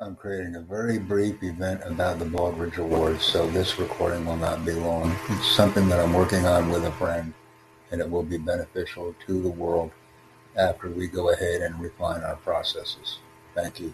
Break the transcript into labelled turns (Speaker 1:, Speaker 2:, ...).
Speaker 1: I'm creating a very brief event about the Baldrige Awards, so this recording will not be long. It's something that I'm working on with a friend, and it will be beneficial to the world after we go ahead and refine our processes. Thank you.